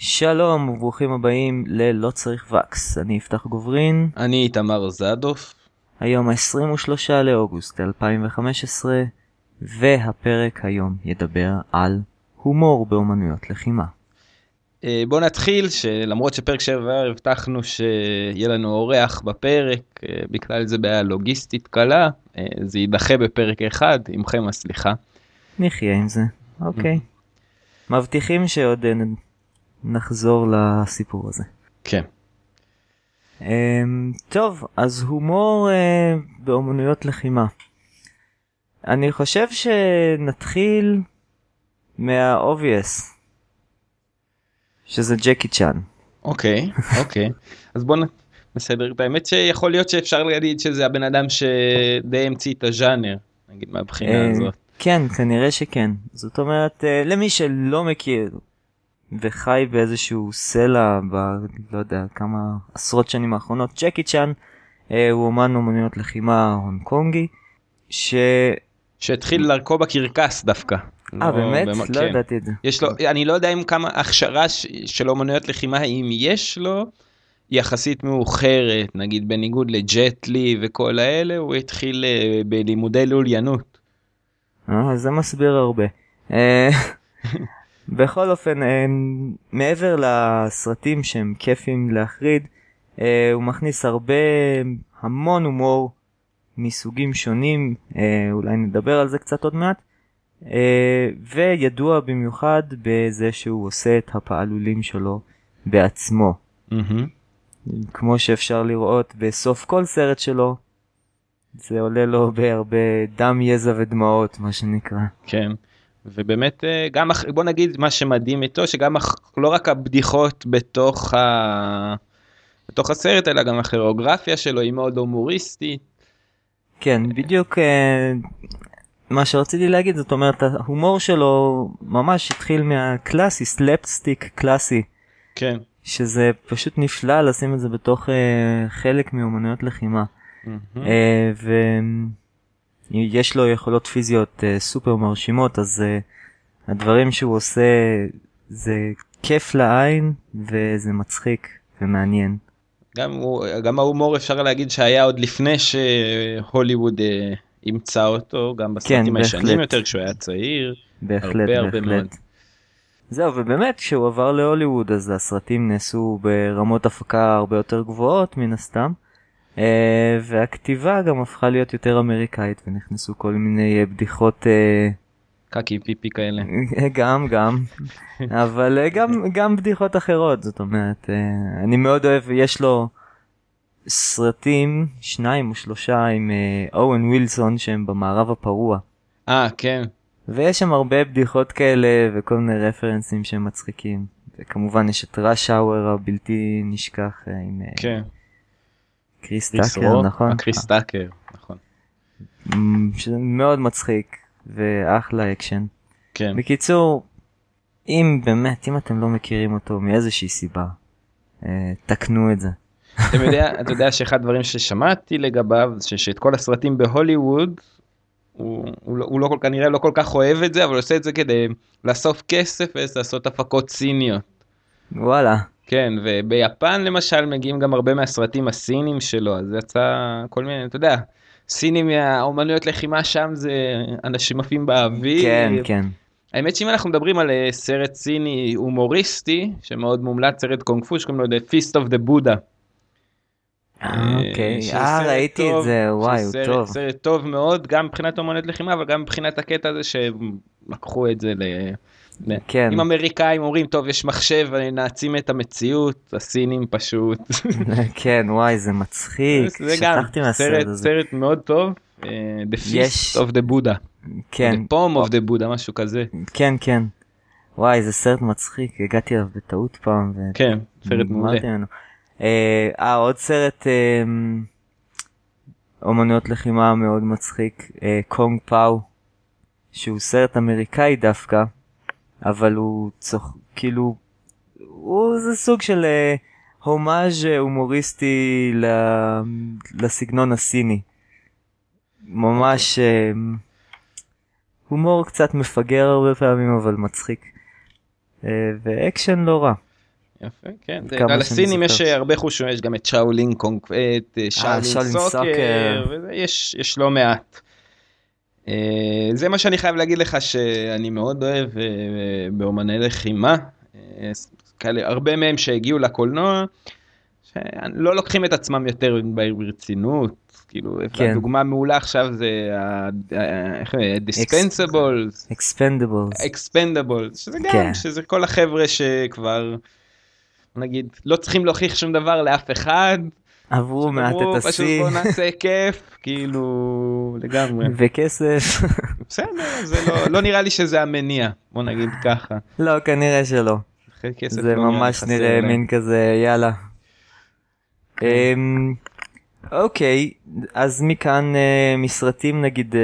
שלום וברוכים הבאים ללא צריך וקס, אני יפתח גוברין, אני איתמר זדוף. היום ה-23 לאוגוסט 2015, והפרק היום ידבר על הומור באומנויות לחימה. אה, בוא נתחיל שלמרות שפרק שעבר הבטחנו שיהיה לנו אורח בפרק, אה, בגלל זה בעיה לוגיסטית קלה, אה, זה יידחה בפרק אחד, עמכם הסליחה. נחיה עם זה, אוקיי. מבטיחים שעוד נחזור לסיפור הזה. כן. אמ, טוב, אז הומור אה, באומנויות לחימה. אני חושב שנתחיל מה-obvious, שזה ג'קי צ'אן. אוקיי, אוקיי. אז בוא נ... בסדר, האמת שיכול להיות שאפשר להגיד שזה הבן אדם שדי המציא את הז'אנר, נגיד מהבחינה אה, הזאת. כן, כנראה שכן. זאת אומרת, אה, למי שלא מכיר וחי באיזשהו סלע ב... לא יודע, כמה עשרות שנים האחרונות, ג'קי צ'אן אה, הוא אומן אומנויות לחימה הונג קונגי, ש... שהתחיל דרכו בקרקס דווקא. אה לא, באמת? במה- לא כן. ידעתי את זה. יש לו, אני לא יודע אם כמה הכשרה ש- של אומנויות לחימה, אם יש לו, יחסית מאוחרת, נגיד בניגוד לג'ט לי וכל האלה, הוא התחיל אה, בלימודי לוליינות. אה, זה מסביר הרבה. בכל אופן, אה, מעבר לסרטים שהם כיפים להחריד, אה, הוא מכניס הרבה, המון הומור מסוגים שונים, אה, אולי נדבר על זה קצת עוד מעט, וידוע במיוחד בזה שהוא עושה את הפעלולים שלו בעצמו. כמו שאפשר לראות בסוף כל סרט שלו, זה עולה לו בהרבה דם, יזע ודמעות, מה שנקרא. כן. ובאמת אה, גם בוא נגיד מה שמדהים איתו שגם לא רק הבדיחות בתוך ה... בתוך הסרט אלא גם הכיאוגרפיה שלו היא מאוד הומוריסטית. כן, בדיוק אה, מה שרציתי להגיד, זאת אומרת, ההומור שלו ממש התחיל מהקלאסי, סלפסטיק קלאסי, כן. שזה פשוט נפלא לשים את זה בתוך אה, חלק מאומנויות לחימה. אה, ויש לו יכולות פיזיות אה, סופר מרשימות, אז אה, הדברים שהוא עושה זה כיף לעין וזה מצחיק ומעניין. גם, הוא, גם ההומור אפשר להגיד שהיה עוד לפני שהוליווד אה, אימצה אותו, גם בסרטים הישנים בהחלט. יותר כשהוא היה צעיר. בהחלט, הרבה, הרבה מאוד. בהחלט. זהו, ובאמת כשהוא עבר להוליווד אז הסרטים נעשו ברמות הפקה הרבה יותר גבוהות מן הסתם. אה, והכתיבה גם הפכה להיות יותר אמריקאית ונכנסו כל מיני אה, בדיחות אה, קקי פיפי כאלה. גם גם אבל גם גם בדיחות אחרות זאת אומרת אני מאוד אוהב יש לו סרטים שניים או שלושה עם אוון ווילסון שהם במערב הפרוע אה כן. ויש שם הרבה בדיחות כאלה וכל מיני רפרנסים שהם מצחיקים וכמובן יש את ראש האוור הבלתי נשכח עם כן. קריס טאקר נכון קריס טאקר, נכון. אה, שזה מאוד מצחיק ואחלה אקשן. כן. בקיצור, אם באמת, אם אתם לא מכירים אותו מאיזושהי סיבה, אה, תקנו את זה. אתה יודע, אתה יודע שאחד הדברים ששמעתי לגביו שאת כל הסרטים בהוליווד הוא, הוא, לא, הוא לא כנראה לא כל כך אוהב את זה אבל הוא עושה את זה כדי לאסוף כסף ולעשות הפקות סיניות. וואלה, כן וביפן למשל מגיעים גם הרבה מהסרטים הסינים שלו אז יצא כל מיני אתה יודע סינים מהאומנויות לחימה שם זה אנשים עפים באוויר. כן, כן. האמת שאם אנחנו מדברים על אה, סרט סיני הומוריסטי שמאוד מומלץ סרט קונג פו שקוראים לו The Feast of the Buddha. אה, אוקיי, שזה אה, ראיתי את זה, וואי, הוא טוב. סרט טוב מאוד גם מבחינת אומנות לחימה אבל גם מבחינת הקטע הזה שהם לקחו את זה ל... כן. אם אמריקאים אומרים טוב יש מחשב נעצים את המציאות הסינים פשוט. כן, וואי, זה מצחיק, זה גם סרט. סרט מאוד טוב. אה, The Feast of the Buddha. כן, The Poem of the Buddha משהו כזה. כן, כן. וואי, זה סרט מצחיק, הגעתי אליו בטעות פעם. ו- כן סרט מעולה. אה, אה, עוד סרט אה, אומנויות לחימה מאוד מצחיק, אה, קונג פאו, שהוא סרט אמריקאי דווקא, אבל הוא צוח, כאילו, הוא זה סוג של אה, הומאז' הומוריסטי ל, לסגנון הסיני. ממש אה, הומור קצת מפגר הרבה פעמים אבל מצחיק. אה, ואקשן לא רע. יפה, כן. על הסינים יש זוכר. הרבה חושים, יש גם את שאולין קונג, את אה, שאולין סוקר, יש יש לא מעט. אה, זה מה שאני חייב להגיד לך שאני מאוד אוהב אה, באומני לחימה. אה, כאלה, הרבה מהם שהגיעו לקולנוע, שלא לוקחים את עצמם יותר ברצינות. כאילו, כן. הדוגמה המעולה עכשיו זה ה- ה- איך זה, דיספנסיבולס. אקספנדבלס. אקספנדבול שזה גם כן. שזה כל החבר'ה שכבר נגיד לא צריכים להוכיח שום דבר לאף אחד. עברו מעט את פשוט השיא בוא נעשה כיף כאילו לגמרי וכסף. בסדר זה לא לא נראה לי שזה המניע בוא נגיד ככה. לא כנראה שלא. זה לא ממש נראה. מין כזה יאללה. כן. אמ, אוקיי אז מכאן אה, מסרטים נגיד אה,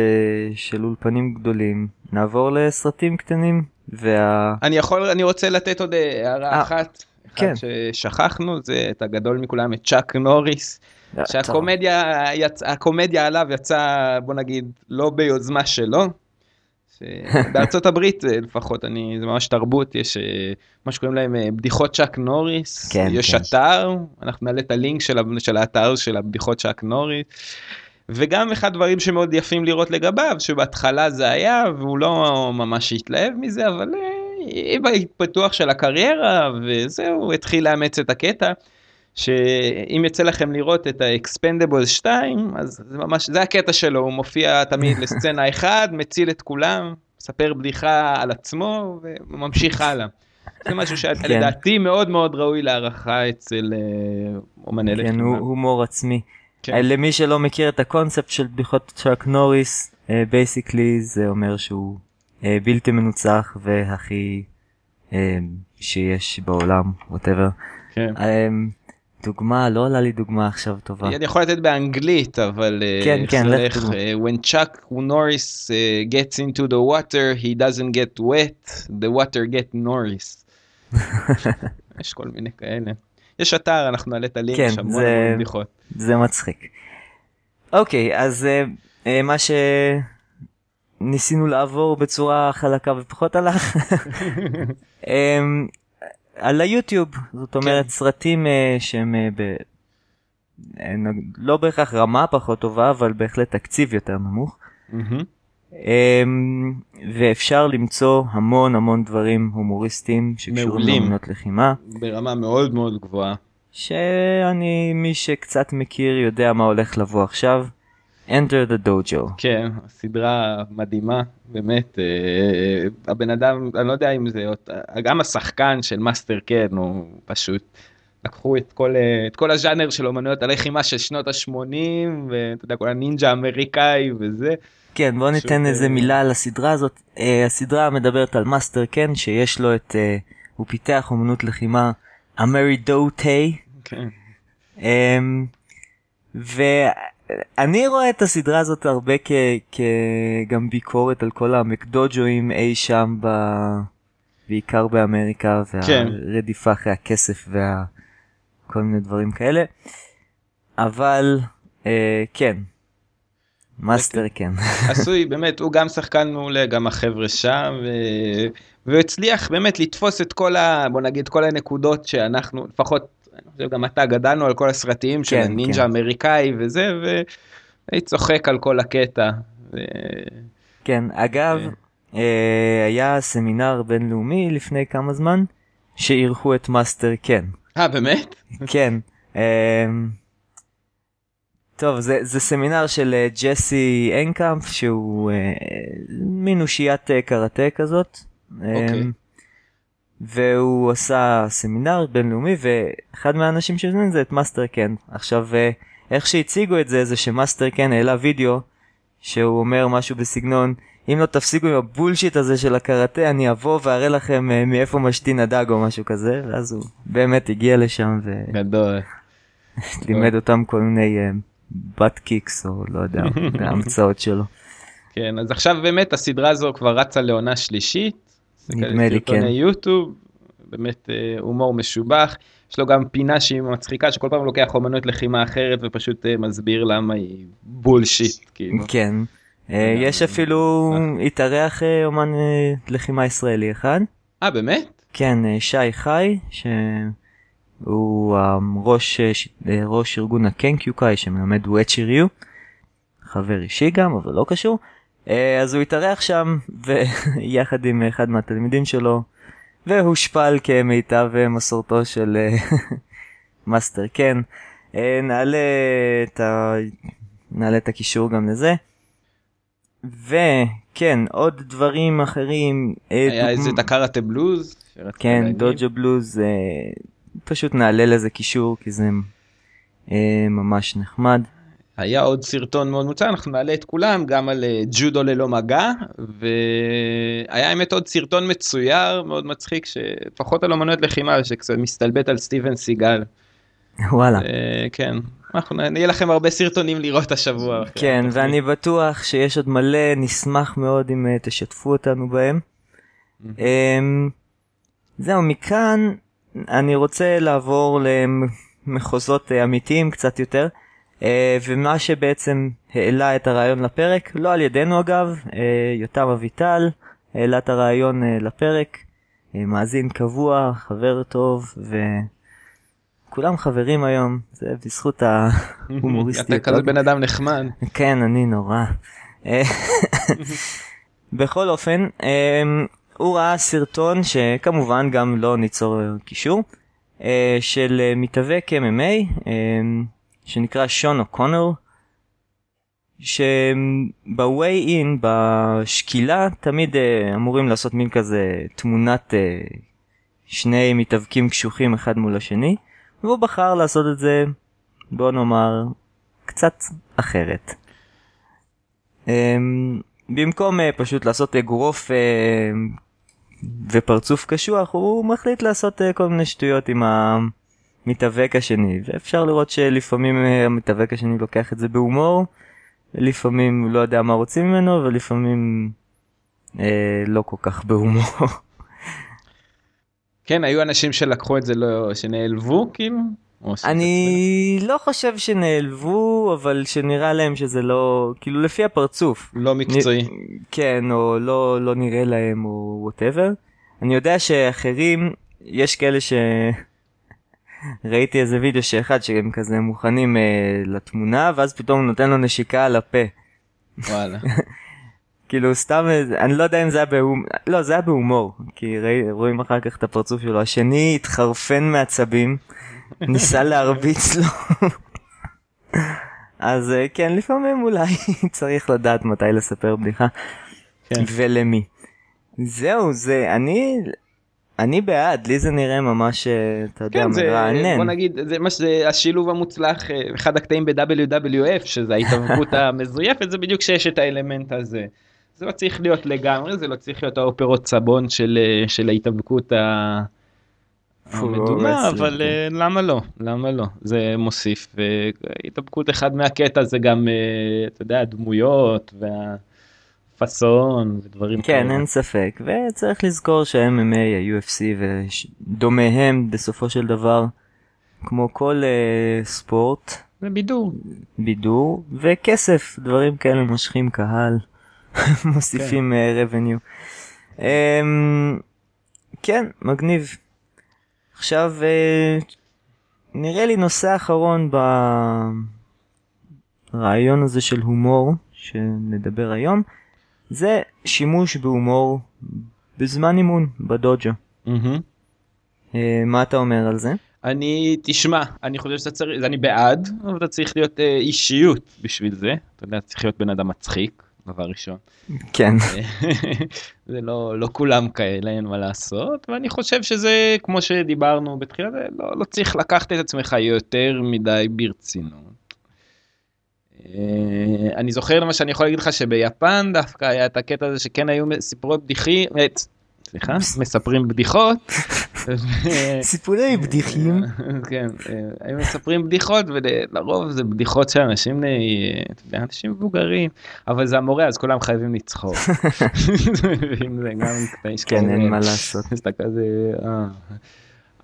של אולפנים גדולים נעבור לסרטים קטנים וה... אני יכול אני רוצה לתת עוד אה, הערה אחת. כן. אחד ששכחנו זה את הגדול מכולם את צ'אק נוריס אה, שהקומדיה יצא הקומדיה עליו יצא בוא נגיד לא ביוזמה שלו. בארצות הברית אה, לפחות אני זה ממש תרבות יש אה, מה שקוראים להם בדיחות צ'אק נוריס כן, יש כן. אתר אנחנו נעלה את הלינק של, של האתר של הבדיחות צ'אק נוריס. וגם אחד הדברים שמאוד יפים לראות לגביו שבהתחלה זה היה והוא לא ממש התלהב מזה אבל עם ההתפתוח של הקריירה וזהו התחיל לאמץ את הקטע. שאם יצא לכם לראות את האקספנדבול 2 אז זה ממש זה הקטע שלו הוא מופיע תמיד לסצנה אחד מציל את כולם מספר בדיחה על עצמו וממשיך הלאה. זה משהו כן. שלדעתי מאוד מאוד ראוי להערכה אצל אה, אומני כן, לחימה. הוא הומור עצמי. כן. אה, למי שלא מכיר את הקונספט של בדיחות צ'אק נוריס, basically זה אומר שהוא אה, בלתי מנוצח והכי אה, שיש בעולם, whatever. כן. דוגמה, לא עולה לי דוגמה עכשיו טובה. אני יכול לתת באנגלית אבל אה, כן, כן, לך? דוגמה. אה, when Chuck Norris uh, gets into the water he doesn't get wet the water get Norris. יש כל מיני כאלה. יש אתר אנחנו נעלה את הלינק כן, יש המון בדיחות. זה מצחיק. אוקיי, אז אה, אה, מה שניסינו לעבור בצורה חלקה ופחות הלך. אמ, על היוטיוב, זאת אומרת כן. סרטים אה, שהם אה, ב... אה, לא בהכרח רמה פחות טובה, אבל בהחלט תקציב יותר נמוך. אמ, ואפשר למצוא המון המון דברים הומוריסטיים שקשורים. לאמנות לחימה. ברמה מאוד מאוד גבוהה. שאני מי שקצת מכיר יודע מה הולך לבוא עכשיו. Enter the Dojo. כן, סדרה מדהימה, באמת, אה, הבן אדם, אני לא יודע אם זה, אות- גם השחקן של מאסטר קן, הוא פשוט, לקחו את כל, אה, את כל הז'אנר של אומנויות הלחימה של שנות ה-80, ואתה יודע, כל הנינג'ה האמריקאי וזה. כן בוא פשוט, ניתן איזה אה, מילה על הסדרה הזאת. אה, הסדרה מדברת על מאסטר קן שיש לו את אה, הוא פיתח אומנות לחימה Ameri-Do-Te. כן. אמ, ואני רואה את הסדרה הזאת הרבה כ... כגם ביקורת על כל ה McDojo ים אי שם ב... בעיקר באמריקה כן. והרדיפה אחרי הכסף וכל מיני דברים כאלה. אבל אה, כן. מאסטר קן. עשוי, באמת, הוא גם שחקן מעולה, גם החבר'ה שם, ו... והוא הצליח באמת לתפוס את כל ה... בוא נגיד, כל הנקודות שאנחנו, לפחות, אני חושב גם אתה, גדלנו על כל הסרטים של כן, הנינג'ה כן. האמריקאי וזה, והייתי צוחק על כל הקטע. ו... כן, אגב, אה, היה סמינר בינלאומי לפני כמה זמן שאירחו את מאסטר קן. אה, באמת? כן. אמ, טוב, זה, זה סמינר של אה, ג'סי אנקאמפ, שהוא אה, מין אושיית קראטה כזאת. אוקיי. אמ, והוא עשה סמינר בינלאומי, ואחד מהאנשים שהזמין זה את מאסטר קן. עכשיו, אה, איך שהציגו את זה, זה שמאסטר קן העלה וידאו, שהוא אומר משהו בסגנון, אם לא תפסיקו עם ה bullshit הזה של הקראטה, אני אבוא ואראה לכם אה, מאיפה משתין הדג או משהו כזה, ואז הוא באמת הגיע לשם גדול. ולימד אותם כל מיני בת קיקס או לא יודע, ההמצאות שלו. כן, אז עכשיו באמת הסדרה הזו כבר רצה לעונה שלישית. נדמה לי, כן. יוטיוב, באמת אה, הומור משובח. יש לו גם פינה שהיא מצחיקה שכל פעם לוקח אומנות לחימה אחרת ופשוט אה, מסביר למה היא בולשיט כאילו. כן. אה, יש אפילו. התארח אומן לחימה ישראלי אחד. אה באמת? כן, שי חי, הוא ראש, ראש ארגון הקנקיוקאי שמלמד אואצ'י ריו, חבר אישי גם אבל לא קשור. אז הוא התארח שם ויחד עם אחד מהתלמידים שלו והושפל כמיטב מסורתו של מאסטר קן. נעלה את, ה... נעלה את הקישור גם לזה. וכן עוד דברים אחרים. היה איזה The Karate Blues. כן דוג'ה בלוז פשוט נעלה לזה קישור כי זה ממש נחמד. היה עוד סרטון מאוד מוצע אנחנו נעלה את כולם גם על ג'ודו ללא מגע והיה האמת עוד סרטון מצויר מאוד מצחיק שפחות על אמנות לחימה שקצת מסתלבט על סטיבן סיגל. וואלה. כן אנחנו נהיה לכם הרבה סרטונים לראות השבוע. כן ואני בטוח שיש עוד מלא נשמח מאוד אם תשתפו אותנו בהם. זהו מכאן אני רוצה לעבור למחוזות אמיתיים קצת יותר. ומה שבעצם העלה את הרעיון לפרק, לא על ידינו אגב, יותם אביטל העלה את הרעיון לפרק, מאזין קבוע, חבר טוב, וכולם חברים היום, זה בזכות ההומוריסטיות. אתה כזה בן אדם נחמד. כן, אני נורא. בכל אופן, הוא ראה סרטון שכמובן גם לא ניצור קישור, של מתאבק MMA, שנקרא שון אוקונור, שבווי אין, בשקילה, תמיד uh, אמורים לעשות מין כזה תמונת uh, שני מתאבקים קשוחים אחד מול השני, והוא בחר לעשות את זה, בוא נאמר, קצת אחרת. Um, במקום uh, פשוט לעשות אגרוף ופרצוף קשוח, הוא מחליט לעשות כל מיני שטויות עם ה... המתאבק השני ואפשר לראות שלפעמים אה, המתאבק השני לוקח את זה בהומור לפעמים הוא לא יודע מה רוצים ממנו ולפעמים אה, לא כל כך בהומור. כן היו אנשים שלקחו את זה לא שנעלבו כאילו. אני לא חושב שנעלבו אבל שנראה להם שזה לא כאילו לפי הפרצוף לא מקצועי נ... כן או לא לא נראה להם או ווטאבר אני יודע שאחרים יש כאלה ש... ראיתי איזה וידאו שאחד שהם כזה מוכנים אה, לתמונה ואז פתאום נותן לו נשיקה על הפה. וואלה. כאילו סתם אני לא יודע אם זה היה בהומור לא זה היה בהומור כי ראי, רואים אחר כך את הפרצוף שלו השני התחרפן מעצבים ניסה להרביץ לו. אז אה, כן לפעמים אולי צריך לדעת מתי לספר בדיחה כן. ולמי. זהו זה אני אני בעד, לי זה נראה ממש, אה, אתה יודע, כן, מרענן. בוא נגיד, זה מה שזה השילוב המוצלח, אה, אחד הקטעים ב-WWF, שזה ההתאבקות המזויפת, זה בדיוק שיש את האלמנט הזה. זה לא צריך להיות לגמרי, זה לא צריך להיות האופרות סבון של, אה, של ההתאבקות המדומה, אבל כן. למה לא? למה לא? זה מוסיף, והתאבקות אחד מהקטע זה גם, אתה יודע, דמויות, וה... פאסון ודברים כן כאלה. אין ספק וצריך לזכור שה-MMA ה-UFC ודומיהם בסופו של דבר כמו כל uh, ספורט זה בידור בידור וכסף דברים כאלה מושכים קהל מוסיפים כן. uh, revenue. Um, כן מגניב. עכשיו uh, נראה לי נושא אחרון ברעיון הזה של הומור שנדבר היום. זה שימוש בהומור בזמן אימון בדוג'ו. Mm-hmm. מה אתה אומר על זה? אני תשמע אני חושב שאתה צריך אני בעד אבל אתה צריך להיות אה, אישיות בשביל זה אתה יודע צריך להיות בן אדם מצחיק דבר ראשון. כן. זה לא לא כולם כאלה אין מה לעשות ואני חושב שזה כמו שדיברנו בתחילה לא, לא צריך לקחת את עצמך יותר מדי ברצינות. אה, אני זוכר למה שאני יכול להגיד לך שביפן דווקא היה את הקטע הזה שכן היו סיפורות בדיחי, סליחה, מספרים בדיחות. סיפורי בדיחים. כן, אה, היו מספרים בדיחות ולרוב זה בדיחות של אנשים, אנשים מבוגרים, אבל זה המורה אז כולם חייבים לצחוק. כן, אין מה לעשות.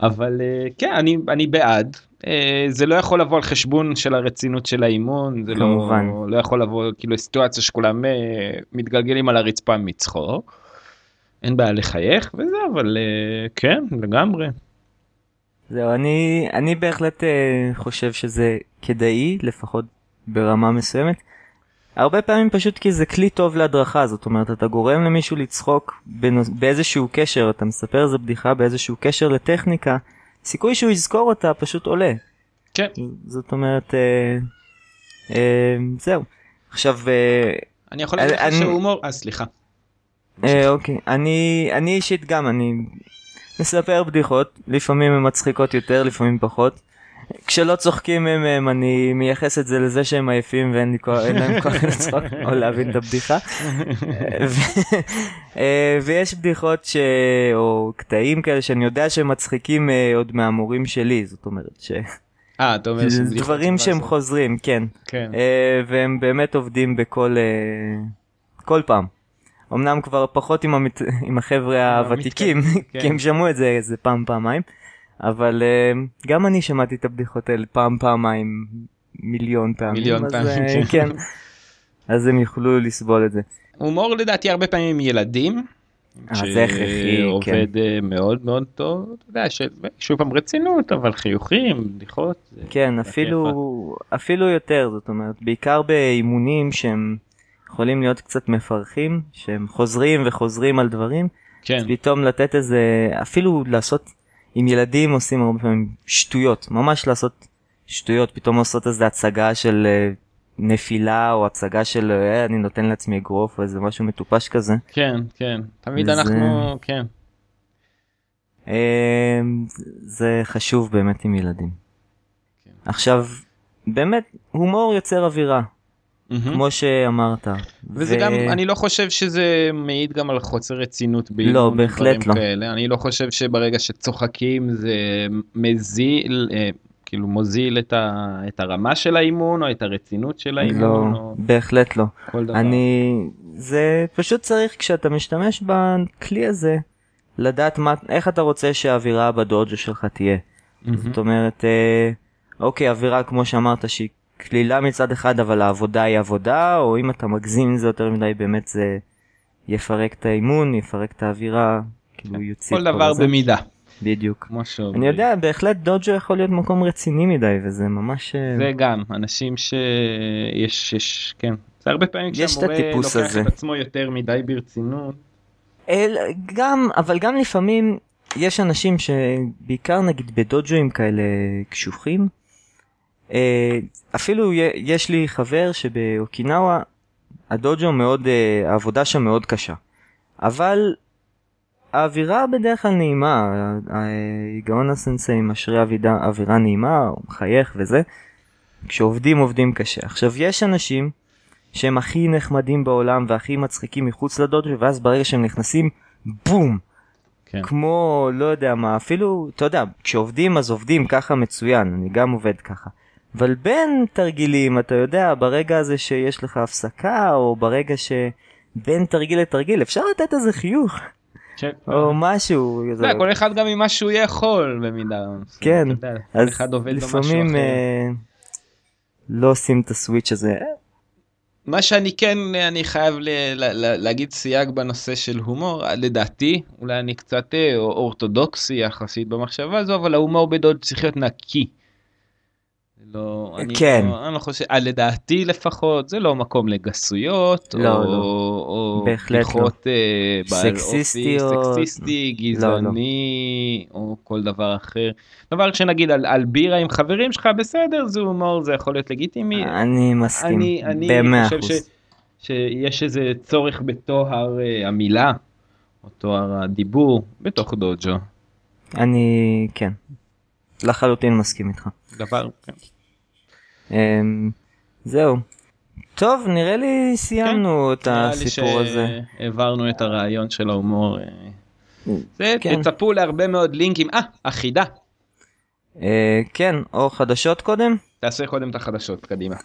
אה. אבל כן, אני בעד. אה, זה לא יכול לבוא על חשבון של הרצינות של האימון זה לא, לא יכול לבוא כאילו סיטואציה שכולם אה, מתגלגלים על הרצפה מצחוק. אין בעיה לחייך וזה אבל אה, כן לגמרי. זהו, אני, אני בהחלט אה, חושב שזה כדאי, לפחות ברמה מסוימת. הרבה פעמים פשוט כי זה כלי טוב להדרכה, זאת אומרת, אתה גורם למישהו לצחוק בנוס... באיזשהו קשר, אתה מספר איזה בדיחה באיזשהו קשר לטכניקה, סיכוי שהוא יזכור אותה פשוט עולה. כן. זאת אומרת, אה, אה, זהו. עכשיו, אה, אני יכול להגיד לך אני- שהומור, אה סליחה. אה, אוקיי, אני, אני אישית גם, אני מספר בדיחות, לפעמים הן מצחיקות יותר, לפעמים פחות. כשלא צוחקים מהם, אני מייחס את זה לזה שהם עייפים ואין להם כוח לצחוק או להבין את הבדיחה. אה, ויש בדיחות ש... או קטעים כאלה שאני יודע שהם מצחיקים אה, עוד מהמורים שלי, זאת אומרת ש... אה, אתה אומר שזה דברים שהם. חוזרים, כן. כן. אה, והם באמת עובדים בכל כל פעם. אמנם כבר פחות עם, המת... עם החבר'ה הוותיקים, כי כן. הם שמעו את זה איזה פעם פעמיים, אבל אה, גם אני שמעתי את הבדיחות האלה פעם פעמיים מיליון פעמים. מיליון אז, פעמים, אה, כן. כן. אז הם יוכלו לסבול את זה. הומור לדעתי הרבה פעמים עם ילדים. אה, זה הכרחי, כן. שעובד אה, מאוד מאוד טוב, אתה יודע, ש- שוב פעם רצינות, אבל חיוכים, בדיחות. כן, אפילו, אפילו יותר, זאת אומרת, בעיקר באימונים שהם יכולים להיות קצת מפרכים, שהם חוזרים וחוזרים על דברים. כן, פתאום לתת איזה אפילו לעשות עם ילדים עושים הרבה פעמים שטויות ממש לעשות שטויות פתאום לעשות איזה הצגה של אה, נפילה או הצגה של אה, אני נותן לעצמי אגרוף או איזה משהו מטופש כזה. כן, כן, תמיד וזה- אנחנו, כן. אה, זה חשוב באמת עם ילדים. כן. עכשיו באמת הומור יוצר אווירה מהמם. כמו שאמרת. וזה ו- גם, אני לא חושב שזה מעיד גם על חוסר רצינות באימון. לא, בהחלט לא. כאלה. אני לא חושב שברגע שצוחקים זה מזיל, אה, כאילו מוזיל את, ה, את הרמה של האימון או את הרצינות של לא, האימון או בהחלט לא. כל דבר. אני זה פשוט צריך כשאתה משתמש בכלי הזה לדעת מה איך אתה רוצה שהאווירה בדוג'ו שלך תהיה. מהמם. זאת אומרת אה, אוקיי אווירה כמו שאמרת שהיא קלילה מצד אחד אבל העבודה היא עבודה או אם אתה מגזים עם זה יותר מדי באמת זה יפרק את האימון יפרק את האווירה כאילו יוציא כל דבר הזה. במידה, בדיוק. כמו שאומרים. אני יודע בהחלט דוג'ו יכול להיות מקום רציני מדי וזה ממש אה, זה גם, אנשים שיש, יש, כן. זה הרבה פעמים כשהמורה לוקח הזה. את עצמו יותר מדי ברצינות. אל, גם אבל גם לפעמים יש אנשים שבעיקר נגיד בדוג'ואים כאלה קשוחים אפילו י- יש לי חבר שבאוקינאווה הדוג'ו מאוד אה, העבודה שם מאוד קשה. אבל האווירה בדרך כלל נעימה ה- ה- גאון הסנסei משרה אווידה- אווירה נעימה הוא מחייך וזה. כשעובדים עובדים קשה. עכשיו יש אנשים שהם הכי נחמדים בעולם והכי מצחיקים מחוץ לדוג'ו ואז ברגע שהם נכנסים בום! כן. כמו לא יודע מה אפילו אתה יודע כשעובדים אז עובדים ככה מצוין אני גם עובד ככה אבל בין תרגילים אתה יודע ברגע הזה שיש לך הפסקה או ברגע שבין תרגיל לתרגיל אפשר לתת איזה חיוך ש- או משהו אתה יודע, כל אחד גם עם מה שהוא יכול במידה. כן, אז לפעמים. אה, לא עושים את הסוויץ' הזה מה שאני כן אני חייב ל- ל- ל- להגיד סייג בנושא של הומור לדעתי אולי אני קצת אה, אורתודוקסי יחסית במחשבה הזו אבל ההומור בדוד צריך להיות נקי. לא, אני כן. לא, אני לא חושב, אה, לדעתי לפחות זה לא מקום לגסויות לא, או, לא. או בהחלט לא. אה, בעל סקסיסטיות. אופי סקסיסטי, לא, לא. גזעני או כל דבר אחר. דבר שנגיד על, על בירה עם חברים שלך בסדר זה הומור זה יכול להיות לגיטימי. אני מסכים אני, אני במאה חושב. ש, שיש איזה צורך בטוהר אה, המילה, או טוהר הדיבור, בתוך דוג'ו. אני כן לחלוטין מסכים איתך. דבר, כן. אמ, זהו. טוב נראה לי סיימנו את כן. נראה לי הסיפור הזה. שהעברנו את הרעיון של ההומור. אה. זה, כן. תצפו להרבה מאוד לינקים. אה, החידה. אה, כן או חדשות קודם. תעשה קודם את החדשות, קדימה.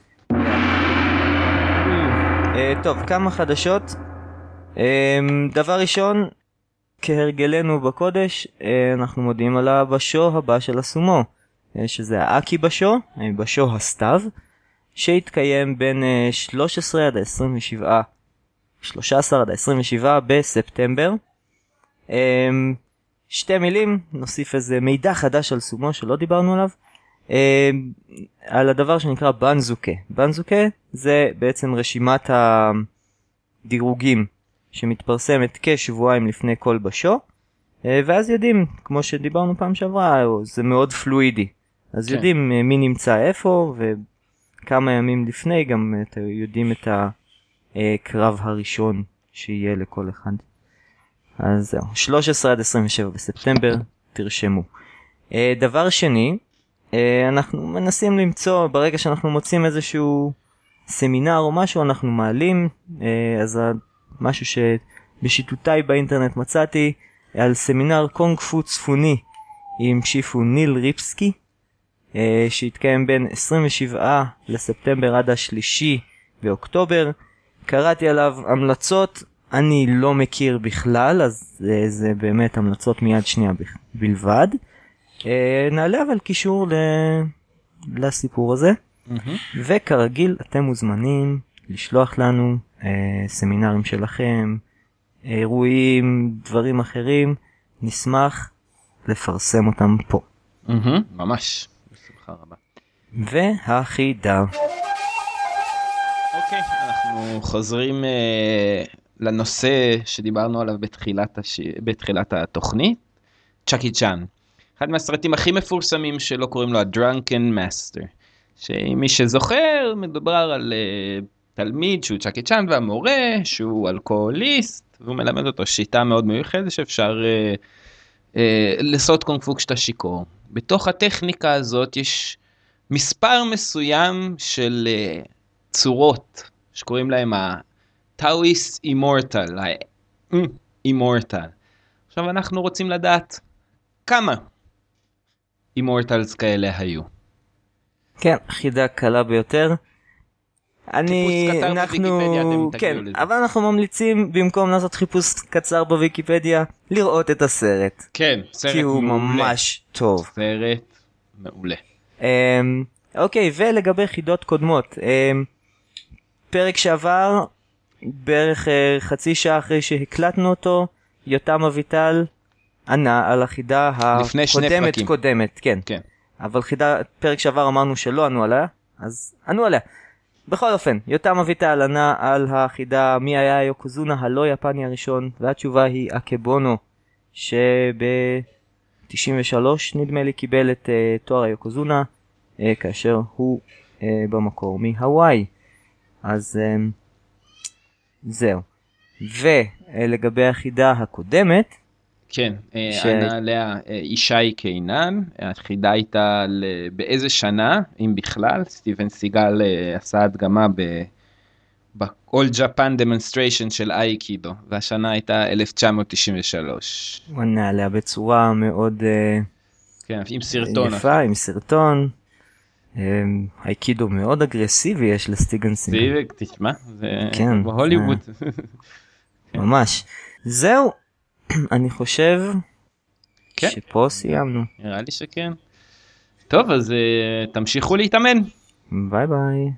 אה, טוב כמה חדשות. אמ, דבר ראשון כהרגלנו בקודש אה, אנחנו מודיעים על הבשו הבא של הסומו אה, שזה האקי בשו אה, בשו הסתיו שיתקיים בין אה, 13 עד 27 13 עד 27 בספטמבר שתי מילים, נוסיף איזה מידע חדש על סומו שלא דיברנו עליו. על הדבר שנקרא בנזוקה. בנזוקה זה בעצם רשימת הדירוגים שמתפרסמת כשבועיים לפני כל בשו, אה, ואז יודעים, כמו שדיברנו פעם שעברה, זה מאוד פלואידי. אז כן. יודעים אה, מי נמצא איפה, וכמה ימים לפני גם את, יודעים את הקרב הראשון שיהיה לכל אחד. אז זהו, 13 עד 27 בספטמבר, תרשמו. אה, דבר שני, אה, אנחנו מנסים למצוא, ברגע שאנחנו מוצאים איזשהו סמינר או משהו, אנחנו מעלים, אה, אז משהו שבשיטוטיי באינטרנט מצאתי, על סמינר קונג פו צפוני עם שיפו ניל ריפסקי, אה, שהתקיים בין 27 לספטמבר עד השלישי באוקטובר. קראתי עליו המלצות, אני לא מכיר בכלל, אז זה, זה באמת המלצות מיד שנייה בלבד. אה, נעלה אבל קישור ל... לסיפור הזה, מהמם. וכרגיל אתם מוזמנים לשלוח לנו אה, סמינרים שלכם, אירועים, דברים אחרים, נשמח לפרסם אותם פה. מהמם. ממש. בשמחה רבה. והחידה. אוקיי, אנחנו חוזרים אה, לנושא שדיברנו עליו בתחילת, הש... בתחילת התוכנית, צ'אקי צ'אן. אחד מהסרטים הכי מפורסמים שלו קוראים לו ה-Drunken Master. שמי שזוכר, מדובר על אה, תלמיד שהוא צ'אקי צ'אן והמורה שהוא אלכוהוליסט, והוא מלמד אותו שיטה מאוד מיוחדת שאפשר אה, אה, לעשות קונג פו כשאתה שיכור. בתוך הטכניקה הזאת יש מספר מסוים של אה, צורות שקוראים להם ה-Taoist Immortal, ה-Immortal. עכשיו אנחנו רוצים לדעת כמה Immortals כאלה היו. כן, חידה קלה ביותר. אני, אנחנו, כן. אבל אנחנו ממליצים במקום לעשות חיפוש קצר בוויקיפדיה, לראות את הסרט, כן, סרט כי הוא מעולה. ממש טוב. סרט מעולה. אמ, אוקיי, ולגבי חידות קודמות, אמ, פרק שעבר, בערך אה, חצי שעה אחרי שהקלטנו אותו, יותם אביטל ענה על החידה הקודמת. קודמת, כן. כן. אבל חידה, פרק שעבר אמרנו שלא ענו עליה, אז ענו עליה. בכל אופן, יותם אביטל ענה על החידה מי היה היוקוזונה הלא יפני הראשון, והתשובה היא אקבונו, שב-93 נדמה לי קיבל את uh, תואר היוקוזונה, uh, כאשר הוא uh, במקור מהוואי. אז um, זהו. ולגבי החידה הקודמת, כן, אה, ש- ענה עליה אה, ישי קינן, החידה הייתה ל- באיזה שנה, אם בכלל, סטיבן סיגל אה, עשה הדגמה ב... ב-all Japan demonstration של אייקידו, והשנה הייתה 1993. הוא ענה עליה בצורה מאוד... כן, עם סרטון. יפה עם סרטון. האייקידו מאוד אגרסיבי יש לסטיבן סיגל זה, תשמע, זה כן, בהוליווד. ממש. זהו אני חושב כן. שפה סיימנו נראה לי שכן. טוב, אז אה, תמשיכו להתאמן. ביי ביי.